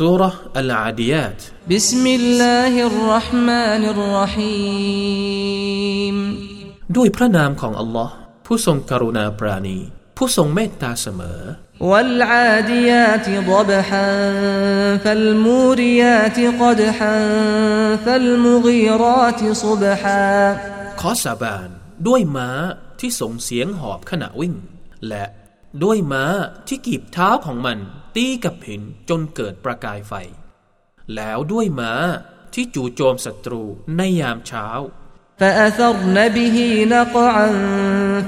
سورة العاديات بسم الله الرحمن الرحيم ด้วยพระนามของอัลลอฮ์ผู้ทรงกรุณาปราณี ผู้ทรงเมตตาเสมอ والعاديات ضبحا فالموريات قدحا فالمغيرات صبحا ขอสาบานด้วยม้าที่ส่งเสียงหอบขณะวิ่ง และ ด้วยม้าที่กีบเท้าของมันตีกับหินจนเกิดประกายไฟ แล้วด้วยม้าที่จู่โจมศัตรูในยามเช้า فأثرن به نقعا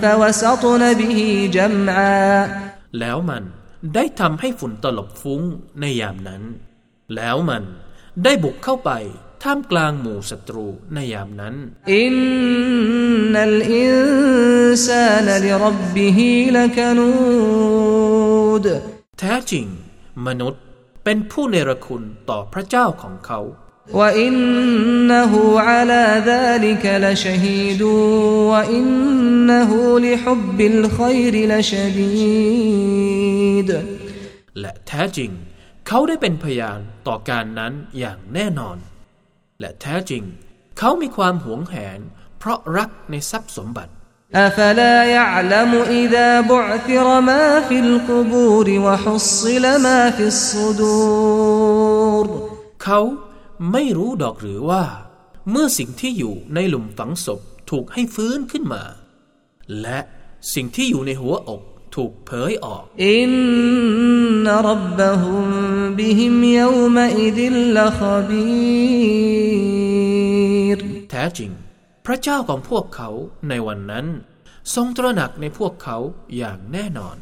فوسطن به جمعا แล้วมันได้ทำให้ฝุ่นตลบฟุ้งในยามนั้น แล้วมันได้บุกเข้าไปท่ามกลางหมู่ศัตรูในยามนั้น อินนัลอิน ซานลิรับบิฮิลนูดแท้จริง มนุษย์เป็นผู้เนรคุณต่อพระเจ้าของเขา وإنه على ذلك لشهيد وإنه لحب الخير لشديد และแท้จริง เขาได้เป็นพยานต่อการนั้นอย่างแน่นอน และแท้จริง เขามีความหวงแหน เพราะรักในทรัพย์สมบัติ أفلا يعلم إذا بعثر ما في القبور وحصل ما في الصدور เขาไม่รู้ดอกหรือว่า เมื่อสิ่งที่อยู่ในหลุมฝังศพถูกให้ฟื้นขึ้นมา และสิ่งที่อยู่ในหัวอกถูกเผยออกอินนรับบะฮุมบิฮิมยอมอิดิลลขบีรแท้จริง พระเจ้าของพวกเขาในวันนั้น ทรงตระหนักในพวกเขาอย่างแน่นอน